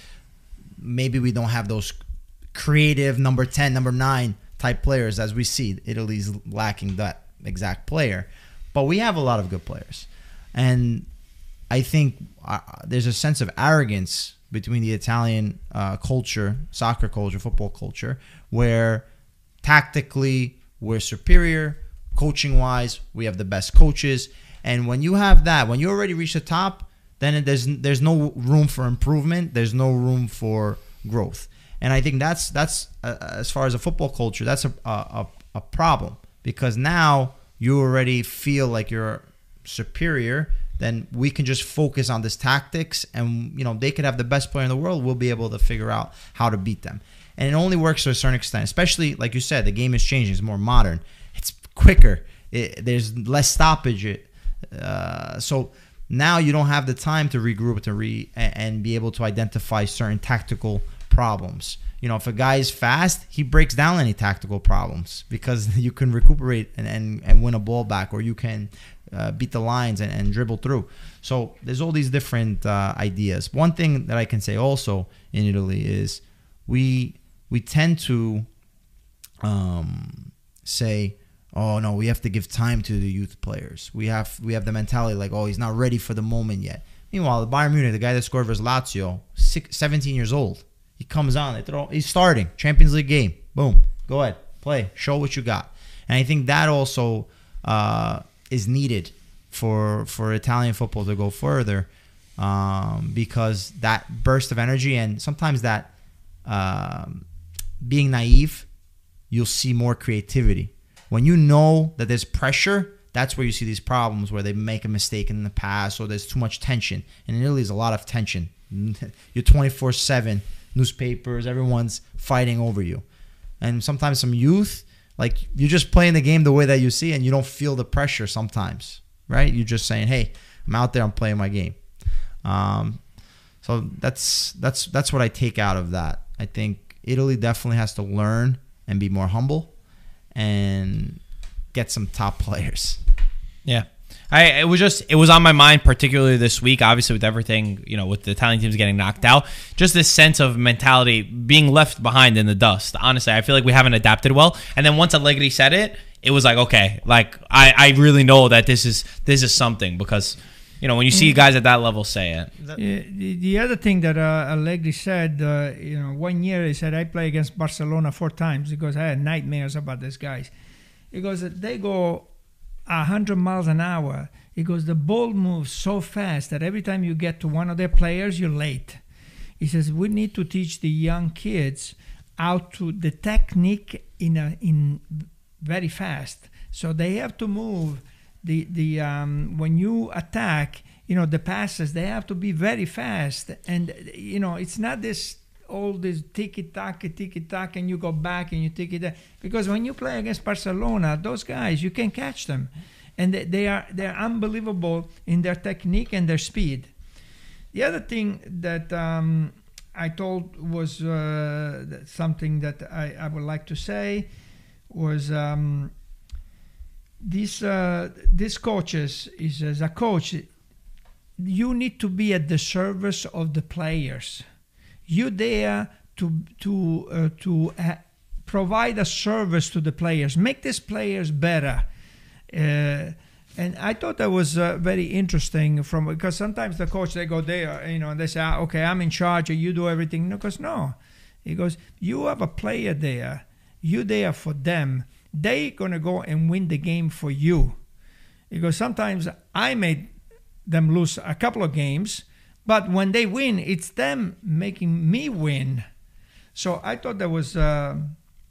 Maybe we don't have those creative number 10 number 9 type players as we see italy's lacking that exact player. But we have a lot of good players. And i think uh, there's a sense of arrogance between the italian uh, culture soccer culture football culture where tactically we're superior coaching wise we have the best coaches. And when you have that when you already reach the top then there's there's no room for improvement. There's no room for growth and i think that's that's uh, as far as a football culture that's a, a, a problem. Because now you already feel like you're superior then we can just focus on this tactics and you know they could have the best player in the world. We'll be able to figure out how to beat them. And it only works to a certain extent especially like you said the game is changing. It's more modern. It's quicker. It, there's less stoppage. Uh, so now you don't have the time to regroup to re and, and be able to identify certain tactical problems. You know if a guy is fast he breaks down any tactical problems because you can recuperate and, and, and win a ball back or you can uh, beat the lines and, and dribble through. So there's all these different uh, ideas. One thing that i can say also in italy is we we tend to um, say oh no we have to give time to the youth players. We have we have the mentality like oh he's not ready for the moment yet. Meanwhile the bayern munich the guy that scored versus lazio six, 17 years old he comes on they throw he's starting champions league game boom go ahead play show what you got and i think that also uh, is needed for for italian football to go further um, because that burst of energy and sometimes that um, being naive you'll see more creativity when you know that there's pressure, that's where you see these problems where they make a mistake in the past or there's too much tension. And in Italy, there's a lot of tension. You're 24 7, newspapers, everyone's fighting over you. And sometimes some youth, like you're just playing the game the way that you see and you don't feel the pressure sometimes, right? You're just saying, hey, I'm out there, I'm playing my game. Um, so that's that's that's what I take out of that. I think Italy definitely has to learn and be more humble and get some top players. Yeah. I it was just it was on my mind particularly this week obviously with everything you know with the Italian teams getting knocked out. Just this sense of mentality being left behind in the dust. Honestly I feel like we haven't adapted well. And then once Allegri said it it was like okay like I I really know that this is this is something because you know when you see guys at that level say it. The, the other thing that uh, Allegri said, uh, you know, one year he said I play against Barcelona four times because I had nightmares about these guys. Because they go hundred miles an hour. He goes, the ball moves so fast that every time you get to one of their players, you're late. He says we need to teach the young kids how to the technique in a, in very fast. So they have to move the the um, when you attack, you know the passes they have to be very fast, and you know it's not this all this tiki taka tiki taka and you go back and you tiki that. Because when you play against Barcelona, those guys you can catch them, and they, they are they are unbelievable in their technique and their speed. The other thing that um, I told was uh, something that I, I would like to say was um, these uh, these coaches is as a coach you need to be at the service of the players you there to to uh, to uh, provide a service to the players. Make these players better. Uh, and I thought that was uh, very interesting from because sometimes the coach they go there you know and they say ah, okay I'm in charge and you do everything. No because no. He goes you have a player there. You there for them. They gonna go and win the game for you. Because sometimes I made them lose a couple of games but when they win it's them making me win. So I thought that was uh,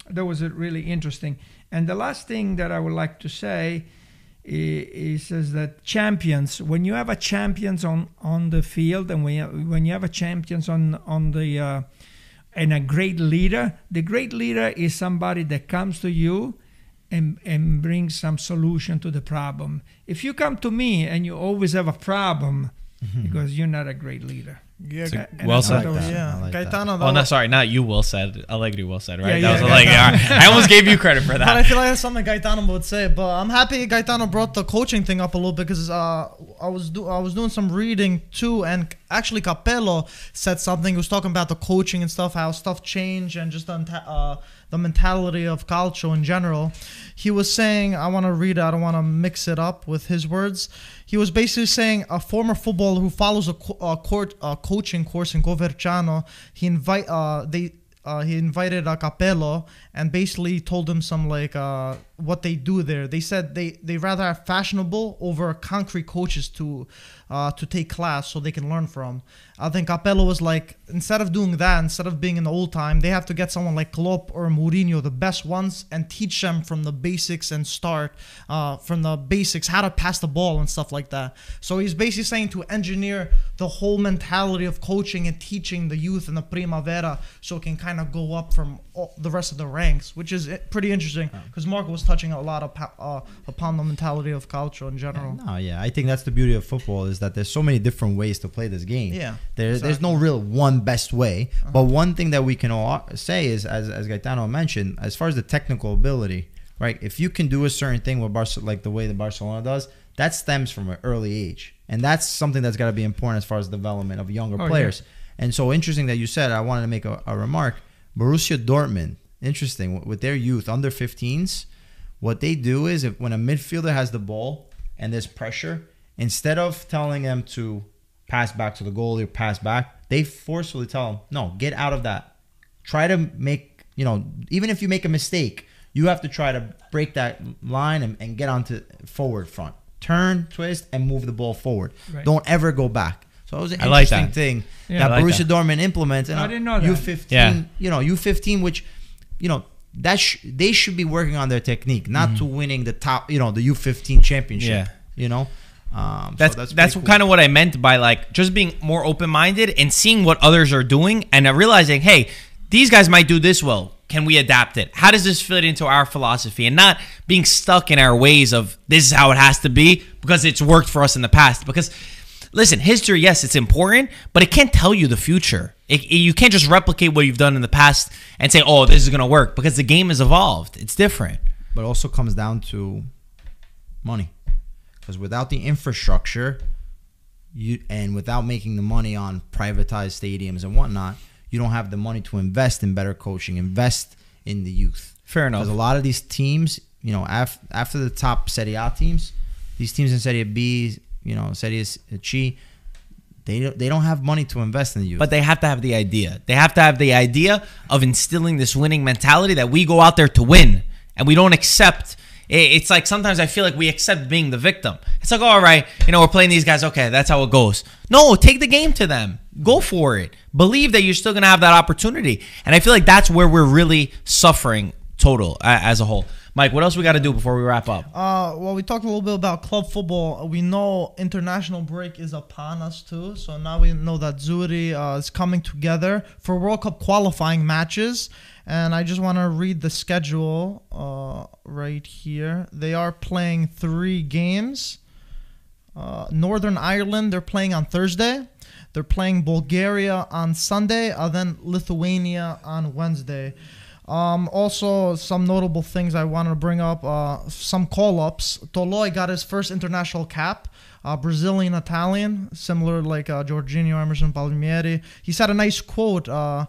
that was really interesting. And the last thing that I would like to say he says that champions when you have a champions on on the field and when you, when you have a champions on on the uh, and a great leader the great leader is somebody that comes to you and and brings some solution to the problem. If you come to me and you always have a problem because you're not a great leader Yeah, It's a- Ga- and well said. that was- I yeah. like that. Gaetano. oh that no sorry not you Will said Allegri Will said right Yeah, that was yeah. Allegri All right. I almost gave you credit for that. But I feel like that's something Gaetano would say. But I'm happy Gaetano brought the coaching thing up a little bit because uh, I was do- I was doing some reading too, and actually Capello said something. He was talking about the coaching and stuff, how stuff changed, and just the, uh, the mentality of Calcio in general. He was saying, I want to read. I don't want to mix it up with his words. He was basically saying a former footballer who follows a, co- a court a coaching course in Coverciano. He invite uh they uh, he invited a Capello and basically told them some like uh, what they do there. They said they they rather have fashionable over concrete coaches to uh, to take class so they can learn from. I think Capello was like instead of doing that, instead of being in the old time, they have to get someone like Klopp or Mourinho, the best ones, and teach them from the basics and start uh, from the basics how to pass the ball and stuff like that. So he's basically saying to engineer the whole mentality of coaching and teaching the youth in the Primavera so it can kind of go up from all, the rest of the ranks, which is eh, pretty interesting because Marco was touching a lot of, uh, upon the mentality of culture in general. No, yeah, I think that's the beauty of football is that there's so many different ways to play this game. Yeah, there, there's no real one best way. Uh-huh. But one thing that we can all say is, as as Gaetano mentioned, as far as the technical ability, right? If you can do a certain thing with Barcelona, like the way that Barcelona does, that stems from an early age, and that's something that's got to be important as far as development of younger Oh, yeah. players. And so interesting that you said. I wanted to make a, a remark. Borussia Dortmund, interesting with their youth under 15s. What they do is if when a midfielder has the ball and there's pressure, instead of telling them to pass back to the goalie or pass back, they forcefully tell them, no, get out of that. Try to make, you know, even if you make a mistake, you have to try to break that line and, and get onto forward front. Turn, twist, and move the ball forward. Right. Don't ever go back. So it was an I like interesting that. thing Yeah. that I like Borussia that. Dortmund implements. And I didn't know that. U15, Yeah. you know, U15, which, you know, that sh- they should be working on their technique, not mm-hmm. to winning the top, you know, the U15 championship. Yeah. You know, um, That's so that's, pretty kind of what I meant by like just being more open minded and seeing what others are doing and realizing, hey, these guys might do this well. Can we adapt it? How does this fit into our philosophy? And not being stuck in our ways of this is how it has to be because it's worked for us in the past. Because listen, history, yes, it's important, but it can't tell you the future. It, it- you can't just replicate what you've done in the past and say, "Oh, this is gonna work," because the game has evolved. It's different. but it also comes down to money because without the infrastructure you and without making the money on privatized stadiums and whatnot you don't have the money to invest in better coaching invest in the youth Fair enough. because a lot of these teams you know af- after the top Serie A teams these teams in Serie B you know Serie C they don't, they don't have money to invest in the youth But they have to have the idea. They have to have the idea of instilling this winning mentality that we go out there to win, and we don't accept. It- It's like sometimes I feel like we accept being the victim. It's like, all right, you know, we're playing these guys. Okay, that's how it goes. No, take the game to them. Go for it. Believe that you're still gonna have that opportunity. And I feel like that's where we're really suffering total a- as a whole. Mike, what else we got to do before we wrap up? Uh, well, we talked a little bit about club football. We know international break is upon us too, so now we know that Azzurri uh, is coming together for World Cup qualifying matches. And I just want to read the schedule uh, right here. They are playing three games. Uh, Northern Ireland, they're playing on Thursday. They're playing Bulgaria on Sunday, and then Lithuania on Wednesday. Um, also, some notable things I wanted to bring up. Uh, some call-ups. Toloi got his first international cap. Uh, Brazilian Italian, similar like uh, Jorginho Emerson Palmieri. He's had a nice quote. Uh,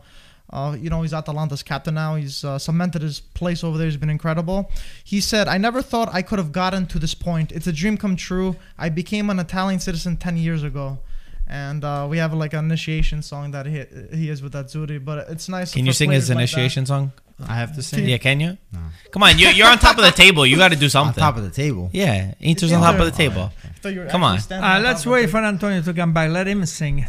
uh, you know, he's Atalanta's captain now. He's uh, cemented his place over there. He's been incredible. He said, I never thought I could have gotten to this point. It's a dream come true. I became an Italian citizen 10 years ago. And uh, we have like an initiation song that he, he is with Azzurri, but it's nice. Can you sing players his like initiation song? I have to sing. Yeah, can you? No. Come on, you, you're on top of the table. You got to do something. on something. top of the table yeah, Inter's on top of the table. I thought Come on. Uh, let's wait for Antonio to come back. Let him sing.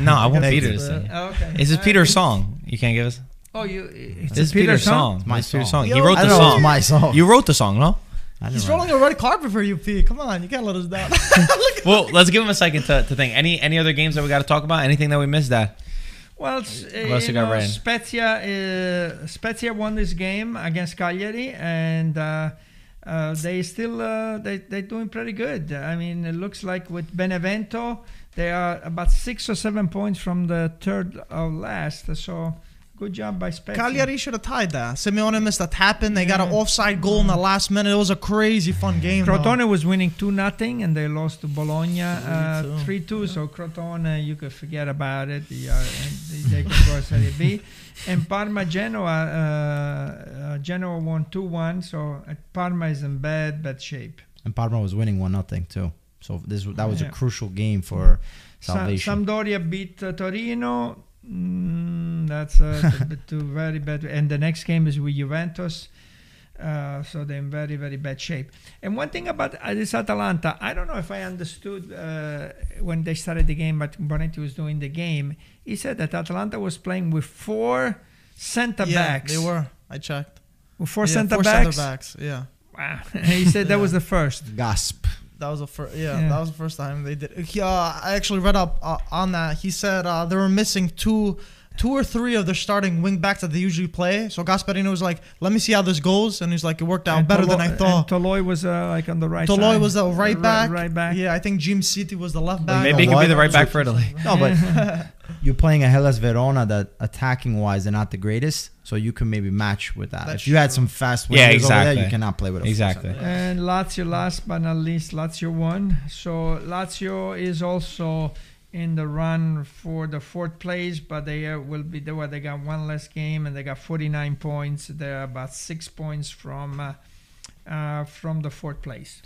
No, I want Thank Peter you. to sing. Uh, okay. Is it Uh, Peter's song? You can't give us. Oh, you. It's This is Peter Peter's song. song. It's my This Peter's song. song. He wrote the song. my song You wrote the song, no? I He's didn't rolling a red carpet for you, P. Come on, you can't let us down. Well, let's give him a second to, to think. Any any other games that we got to talk about? Anything that we missed? That Well, it's, uh, you you got know. Spezia, uh, Spezia won this game against Cagliari, and uh, uh, they still uh, they they're doing pretty good. I mean, it looks like with Benevento, they are about six or seven points from the third of last. So, good job by Spezia. Cagliari should have tied that. Simeone missed a tap in. They got an offside goal in the last minute. It was a crazy fun game. though. Crotone was winning two nothing, and they lost to Bologna uh, 3-2. three two. So Crotone, you could forget about it. They, are, and they can go Serie B. And Parma Genoa, uh, uh, Genoa won two one. So uh, Parma is in bad bad shape. and Parma was winning one nothing too so this that was Yeah. a crucial game for Sa- salvation Sampdoria beat uh, Torino. Mm, that's uh, a bit too very bad. And the next game is with Juventus. Uh, so they're in very, very bad shape. And one thing about uh, this Atalanta, I don't know if I understood uh, when they started the game, but Bonetti was doing the game. He said that Atalanta was playing with four center yeah, backs. they were. I checked. With four Yeah, center four backs. Center backs. Yeah, Wow. he said that was the first. gasp that was the first. Yeah, Yeah. that was the first time they did. Yeah, uh, I actually read up uh, on that. He said uh, they were missing two. Two or three of their starting wing backs that they usually play. So Gasparino was like, "Let me see how this goes," and he's like, "It worked out And better than I thought." And Toloi was uh, like on the right Toloi side. was the right back. Right, back. Yeah, I think Djimsiti was the left back. maybe he could be the right back for Italy. no but you're playing a Hellas Verona that attacking wise they're not the greatest so you can maybe match with that That's if you had some fast Yeah, wingers over there exactly. you cannot play with a full Exactly. center. And Lazio, last but not least, Lazio won. So Lazio is also in the run for the fourth place, but they uh, will be there. They got one less game and they got 49 points. They're about six points from uh, uh, from the fourth place.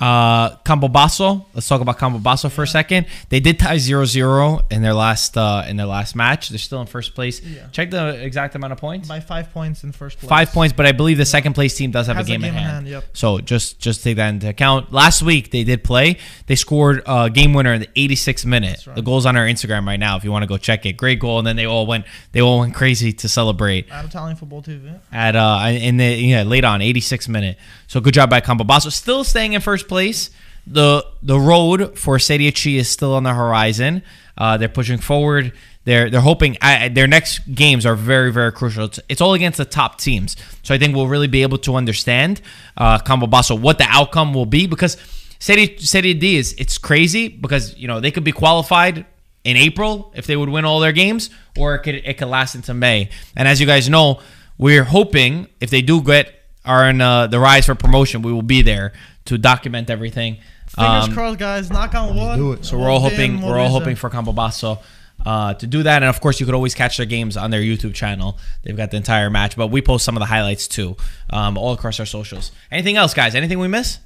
Uh, Campobasso. Let's talk about Campobasso for a second. They did tie 0-0 in their last uh, in their last match. They're still in first place. Yeah. Check the exact amount of points. by five points in first place. Five points, but I believe the second place team does have Has a game, in hand. Yep. So just just take that into account. Last week they did play. They scored a game winner in the 86th minute. Right. The goal's on our Instagram right now if you want to go check it. Great goal, and then they all went they all went crazy to celebrate At Italian football TV. at uh in the yeah late on 86th minute. So good job by Campobasso. Still staying in first place. The the road for Serie C is still on the horizon. Uh, they're pushing forward. They're they're hoping I, their next games are very very crucial. It's, it's all against the top teams, so I think we'll really be able to understand uh, Campobasso what the outcome will be because Serie, Serie D is it's crazy because you know they could be qualified in April if they would win all their games, or it could it could last into May. And as you guys know, we're hoping if they do get are in uh, the rise for promotion, we will be there to document everything. Fingers Um, crossed, guys. Knock on wood. do it. so we're all Bien, hoping we're all Mauricio. hoping for Campobasso uh, to do that, and of course you could always catch their games on their YouTube channel. They've got the entire match, but we post some of the highlights too, um, all across our socials. Anything else, guys? Anything we miss?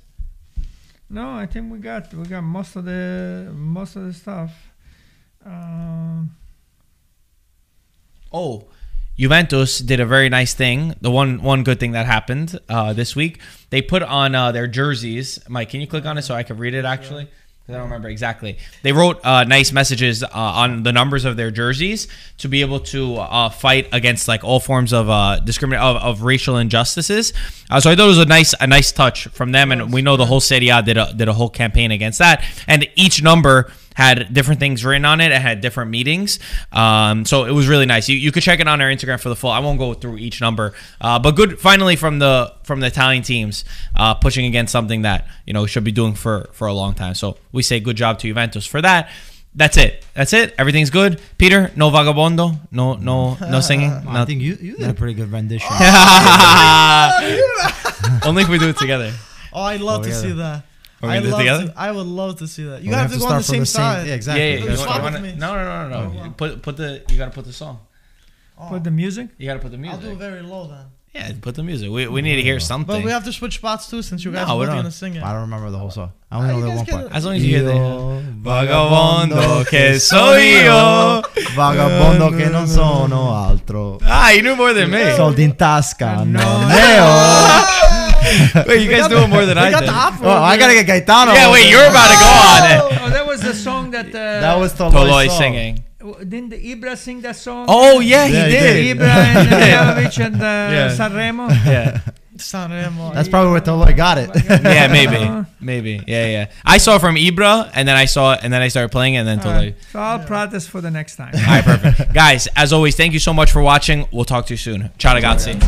No, I think we got we got most of the most of the stuff. Um, Oh, Juventus did a very nice thing. The one one good thing that happened uh, this week, they put on uh, their jerseys. Mike, can you click on it so I can read it actually? 'Cause I don't remember exactly. They wrote uh, nice messages uh, on the numbers of their jerseys to be able to uh, fight against like all forms of uh, of, of racial injustices. Uh, so I thought it was a nice a nice touch from them, and we know the whole Serie A did a, did a whole campaign against that. And each number had different things written on it. It had different meetings. Um, so it was really nice. You, you could check it on our Instagram for the full. I won't go through each number, uh, but good finally from the from the Italian teams uh, pushing against something that you know should be doing for for a long time. So we say good job to Juventus for that. That's it. That's it. Everything's good. Peter, no vagabondo, no no no singing. I think you, you did a pretty good rendition. Only if we do it together. Oh, I'd love Oh, to yeah. see that. Are we I gonna do it love to. I would love to see that. You We have, to go on the start from same side. Yeah, exactly. Yeah, yeah. You You, want- you wanna- me. no, no, no, no, no. You Put put the. You gotta put the song. Put the music. You gotta put the music. I'll music. do it very low then. Yeah, put the music. We, we need to hear something. But we have to switch spots too, since you guys No, are we both don't. gonna sing it. I don't remember the whole song. I only Ah, know you the one part. As long as you hear the. Vagabondo che sono io. Vagabondo che non sono altro. Ah, you knew more than me. Soldi in tasca, No. non ne ho. Wait, you guys do it more than We I got did. the opera. Oh, I gotta get Gaetano. Yeah, wait, you're about to go on it. Oh, that was the song that. Uh, That was Toloi Toloi singing. Didn't the Ibra sing that song? Oh yeah, he Yeah, he did. did. Ibra and Jovic and uh, Yeah. Sanremo. Yeah, Sanremo. That's probably where Toloi got it. yeah, maybe, Uh, maybe, yeah, yeah. I saw from Ibra, and then I saw it, and then I started playing, it, and then all totally. right. So I'll practice for the next time. All right, perfect. Guys, as always, thank you so much for watching. We'll talk to you soon. Ciao, ragazzi.